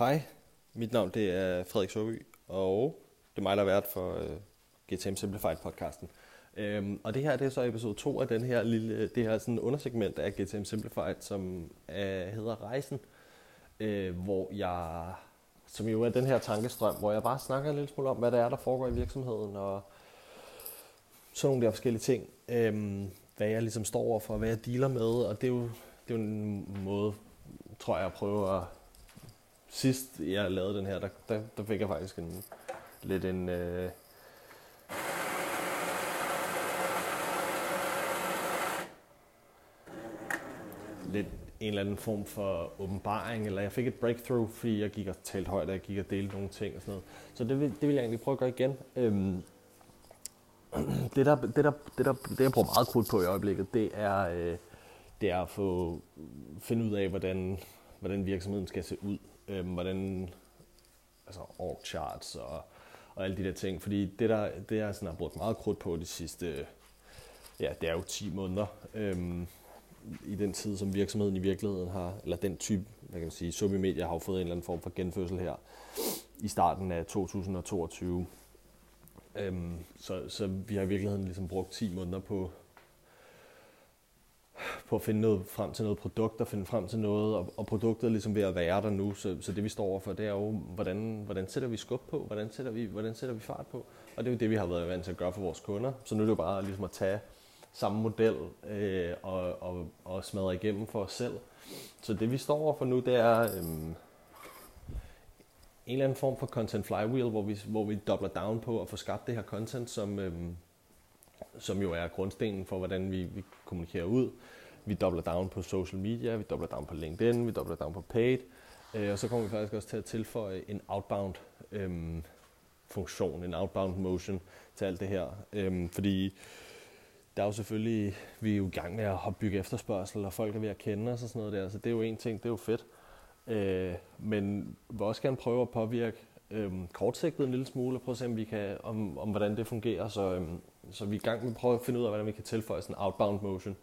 Hej, mit navn det er Frederik Søby, og det er mig, der er vært for øh, uh, GTM Simplified podcasten. Um, og det her det er så episode 2 af den her lille, øh, det her sådan undersegment af GTM Simplified, som uh, hedder Rejsen, uh, hvor jeg, som jo er den her tankestrøm, hvor jeg bare snakker en lille smule om, hvad det er, der foregår i virksomheden, og sådan nogle der forskellige ting. Um, hvad jeg ligesom står over for, hvad jeg dealer med, og det er jo, det er jo en måde, tror jeg, at prøve at sidst jeg lavede den her, der, der, der fik jeg faktisk en, lidt en... Øh, lidt en eller anden form for åbenbaring, eller jeg fik et breakthrough, fordi jeg gik og talte højt, og jeg gik og delte nogle ting og sådan noget. Så det vil, det vil jeg egentlig prøve at gøre igen. Øhm, det, der, det, der, det, der, det, jeg bruger meget krudt på i øjeblikket, det er, øh, det er at få finde ud af, hvordan, hvordan virksomheden skal se ud øh, hvordan, altså org charts og, og alle de der ting. Fordi det, der, det jeg sådan har brugt meget krudt på de sidste, ja, det er jo 10 måneder, øhm, i den tid, som virksomheden i virkeligheden har, eller den type, hvad kan man sige, Sobi Media har jo fået en eller anden form for genfødsel her i starten af 2022. Øhm, så, så vi har i virkeligheden ligesom brugt 10 måneder på, på at finde noget frem til noget produkt og finde frem til noget, og, og produktet er ligesom ved at være der nu, så, så det vi står overfor, det er jo, hvordan, hvordan sætter vi skub på, hvordan sætter vi, hvordan sætter vi fart på, og det er jo det, vi har været vant til at gøre for vores kunder, så nu er det jo bare ligesom at tage samme model øh, og, og, og smadre igennem for os selv. Så det vi står overfor nu, det er øh, en eller anden form for content flywheel, hvor vi, hvor vi dobler down på at få skabt det her content, som, øh, som jo er grundstenen for, hvordan vi, vi kommunikerer ud. Vi dobler down på social media, vi dobler down på LinkedIn, vi dobler down på paid, øh, og så kommer vi faktisk også til at tilføje en outbound øhm, funktion, en outbound motion til alt det her. Øhm, fordi der er jo selvfølgelig, vi er jo i gang med at bygge efterspørgsel, og folk er ved at kende os og sådan noget der, så det er jo en ting, det er jo fedt. Øh, men vi vil også gerne prøve at påvirke øhm, kortsigtet en lille smule, og prøve at se, om, vi kan, om, om hvordan det fungerer. Så, øhm, så vi er i gang med at prøve at finde ud af, hvordan vi kan tilføje sådan en outbound motion.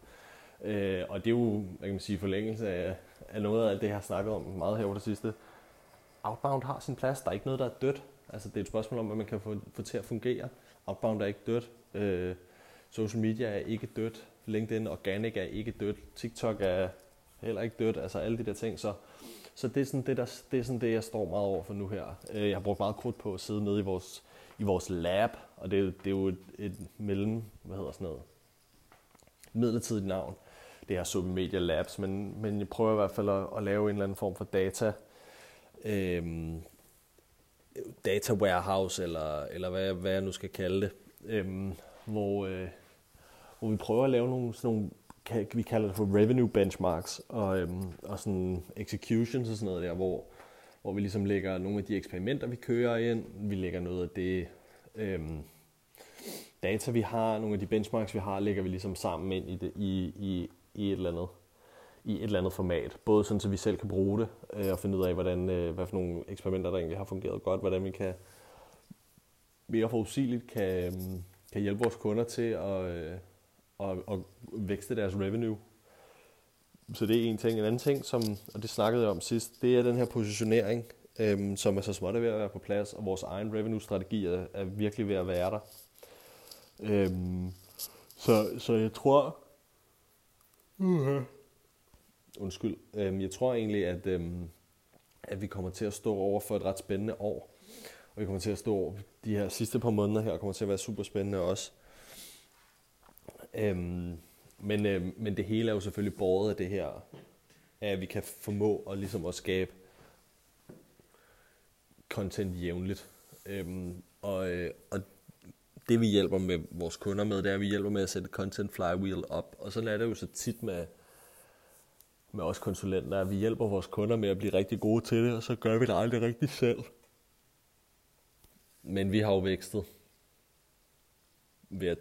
Øh, og det er jo, hvad kan man sige, forlængelse af, af noget af det, jeg har snakket om meget her over det sidste. Outbound har sin plads. Der er ikke noget, der er dødt. Altså, det er et spørgsmål om, hvad man kan få, få til at fungere. Outbound er ikke dødt. Øh, social media er ikke dødt. LinkedIn Organic er ikke dødt. TikTok er heller ikke dødt. Altså alle de der ting. Så, så det, er sådan det, der, det er sådan det, jeg står meget over for nu her. Øh, jeg har brugt meget krudt på at sidde nede i vores, i vores lab, og det, det er jo et, et mellem, hvad hedder sådan noget, midlertidigt navn det her Submedia Media Labs, men, men jeg prøver i hvert fald at, at lave en eller anden form for data, øhm, data warehouse, eller, eller hvad, hvad jeg nu skal kalde det, øhm, hvor, øh, hvor vi prøver at lave nogle, sådan nogle vi kalder det for revenue benchmarks, og, øhm, og sådan executions og sådan noget der, hvor, hvor vi ligesom lægger nogle af de eksperimenter, vi kører ind, vi lægger noget af det øhm, data, vi har, nogle af de benchmarks, vi har, lægger vi ligesom sammen ind i, det, i, i i et eller andet i et eller andet format. Både sådan, så vi selv kan bruge det øh, og finde ud af, hvordan, øh, hvad for nogle eksperimenter, der egentlig har fungeret godt, hvordan vi kan mere forudsigeligt kan, øh, kan hjælpe vores kunder til at, øh, at, at vækste deres revenue. Så det er en ting. En anden ting, som, og det snakkede jeg om sidst, det er den her positionering, øh, som er så småt ved at være på plads, og vores egen revenue-strategi er, er virkelig ved at være der. Øh, så, så jeg tror, Uh-huh. Undskyld. Øhm, jeg tror egentlig, at, øhm, at vi kommer til at stå over for et ret spændende år. Og vi kommer til at stå over de her sidste par måneder her, kommer til at være super spændende også. Øhm, men, øhm, men det hele er jo selvfølgelig båret af det her, at vi kan formå at, ligesom at skabe content jævnligt. Øhm, og, øh, og det vi hjælper med vores kunder med, det er, at vi hjælper med at sætte content flywheel op. Og så er det jo så tit med, med os konsulenter, at vi hjælper vores kunder med at blive rigtig gode til det, og så gør vi det aldrig rigtig selv. Men vi har jo vækstet ved at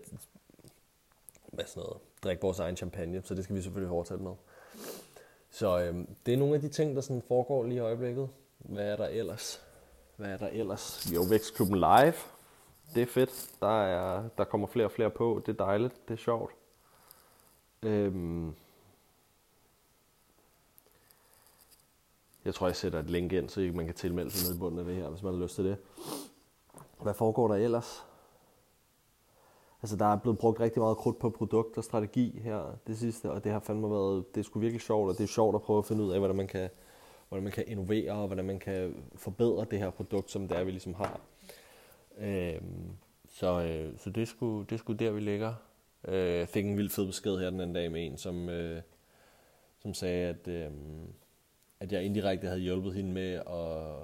hvad sådan noget, drikke vores egen champagne, så det skal vi selvfølgelig fortsætte med. Så øhm, det er nogle af de ting, der sådan foregår lige i øjeblikket. Hvad er der ellers? Hvad er der ellers? Vi har jo Vækstklubben Live, det er fedt. Der, er, der kommer flere og flere på. Det er dejligt. Det er sjovt. Øhm, Jeg tror, jeg sætter et link ind, så man kan tilmelde sig ned i bunden af det her, hvis man har lyst til det. Hvad foregår der ellers? Altså, der er blevet brugt rigtig meget krudt på produkt og strategi her det sidste, og det har fandme været, det er sgu virkelig sjovt, og det er sjovt at prøve at finde ud af, hvordan man kan, hvordan man kan innovere, og hvordan man kan forbedre det her produkt, som det er, vi ligesom har. Øh, så, øh, så det, skulle, det skulle der, vi ligger. Øh, jeg fik en vild fed besked her den anden dag med en, som, øh, som sagde, at, øh, at jeg indirekte havde hjulpet hende med, og,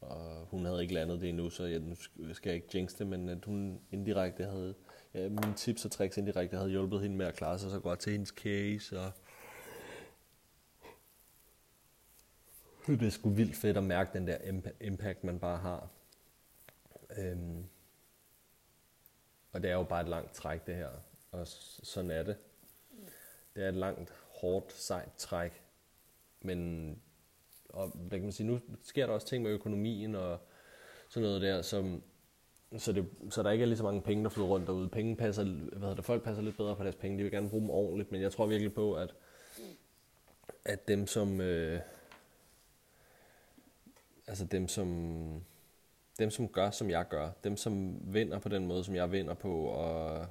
og hun havde ikke landet det endnu, så jeg, nu skal jeg ikke jinx det, men at hun indirekte havde, ja, mine tips og tricks indirekte havde hjulpet hende med at klare sig så godt til hendes case, og det er sgu vildt fedt at mærke den der impact, man bare har. Øhm, og det er jo bare et langt træk, det her. Og sådan er det. Det er et langt, hårdt, sejt træk. Men og, hvad kan man sige, nu sker der også ting med økonomien og sådan noget der, som, så, det, så der ikke er lige så mange penge, der flyder rundt derude. Penge passer, hvad hedder det, folk passer lidt bedre på deres penge. De vil gerne bruge dem ordentligt, men jeg tror virkelig på, at, at dem som... Øh, altså dem som dem, som gør, som jeg gør, dem, som vinder på den måde, som jeg vinder på, og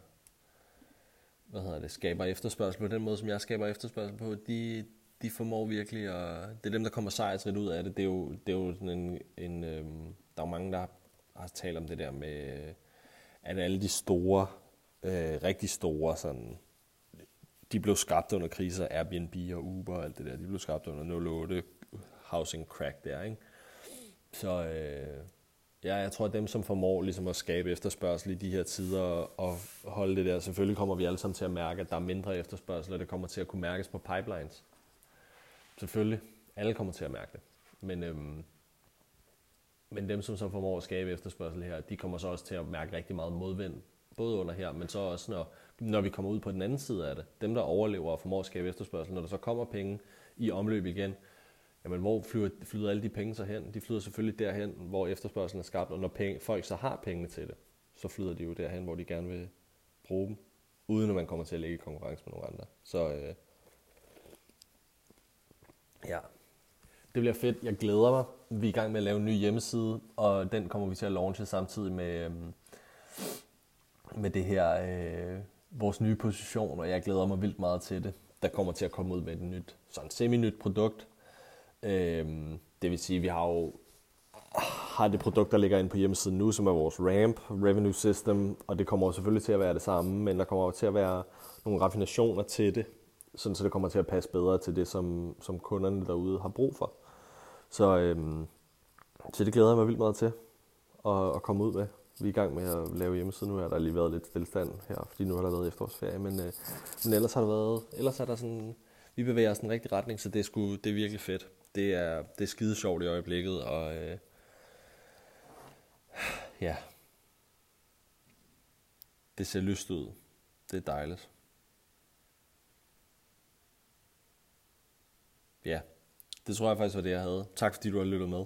hvad hedder det, skaber efterspørgsel på den måde, som jeg skaber efterspørgsel på, de, de formår virkelig at... Det er dem, der kommer sejrsrigt ud af det. Det er jo, det er jo sådan en... en øhm, der er mange, der har talt om det der med, at alle de store, øh, rigtig store sådan, de blev skabt under kriser, Airbnb og Uber og alt det der, de blev skabt under 08 housing crack der, ikke? Så, øh, Ja, jeg tror, at dem, som formår ligesom at skabe efterspørgsel i de her tider og holde det der, selvfølgelig kommer vi alle sammen til at mærke, at der er mindre efterspørgsel, og det kommer til at kunne mærkes på pipelines. Selvfølgelig. Alle kommer til at mærke det. Men, øhm, men dem, som så formår at skabe efterspørgsel her, de kommer så også til at mærke rigtig meget modvind, både under her, men så også når, når vi kommer ud på den anden side af det. Dem, der overlever og formår at skabe efterspørgsel, når der så kommer penge i omløb igen, jamen hvor flyder, flyder alle de penge så hen? De flyder selvfølgelig derhen, hvor efterspørgselen er skabt, og når penge, folk så har pengene til det, så flyder de jo derhen, hvor de gerne vil bruge dem, uden at man kommer til at lægge i konkurrence med nogle andre. Så øh, ja, det bliver fedt. Jeg glæder mig. Vi er i gang med at lave en ny hjemmeside, og den kommer vi til at launche samtidig med, øh, med det her, øh, vores nye position, og jeg glæder mig vildt meget til det. Der kommer til at komme ud med et nyt, sådan semi-nyt produkt, Øhm, det vil sige, at vi har jo har det produkt, der ligger inde på hjemmesiden nu, som er vores RAMP, Revenue System, og det kommer selvfølgelig til at være det samme, men der kommer til at være nogle raffinationer til det, sådan så det kommer til at passe bedre til det, som, som kunderne derude har brug for. Så, øhm, så det glæder jeg mig vildt meget til at, at komme ud med. Vi er i gang med at lave hjemmesiden nu, har der lige været lidt stillestand her, fordi nu har der været efterårsferie, men, øh, men ellers har der været, ellers er der sådan, vi bevæger os i den rigtige retning, så det er, sgu, det er virkelig fedt det er, det er skide sjovt i øjeblikket, og øh, ja, det ser lyst ud. Det er dejligt. Ja, det tror jeg faktisk var det, jeg havde. Tak fordi du har lyttet med.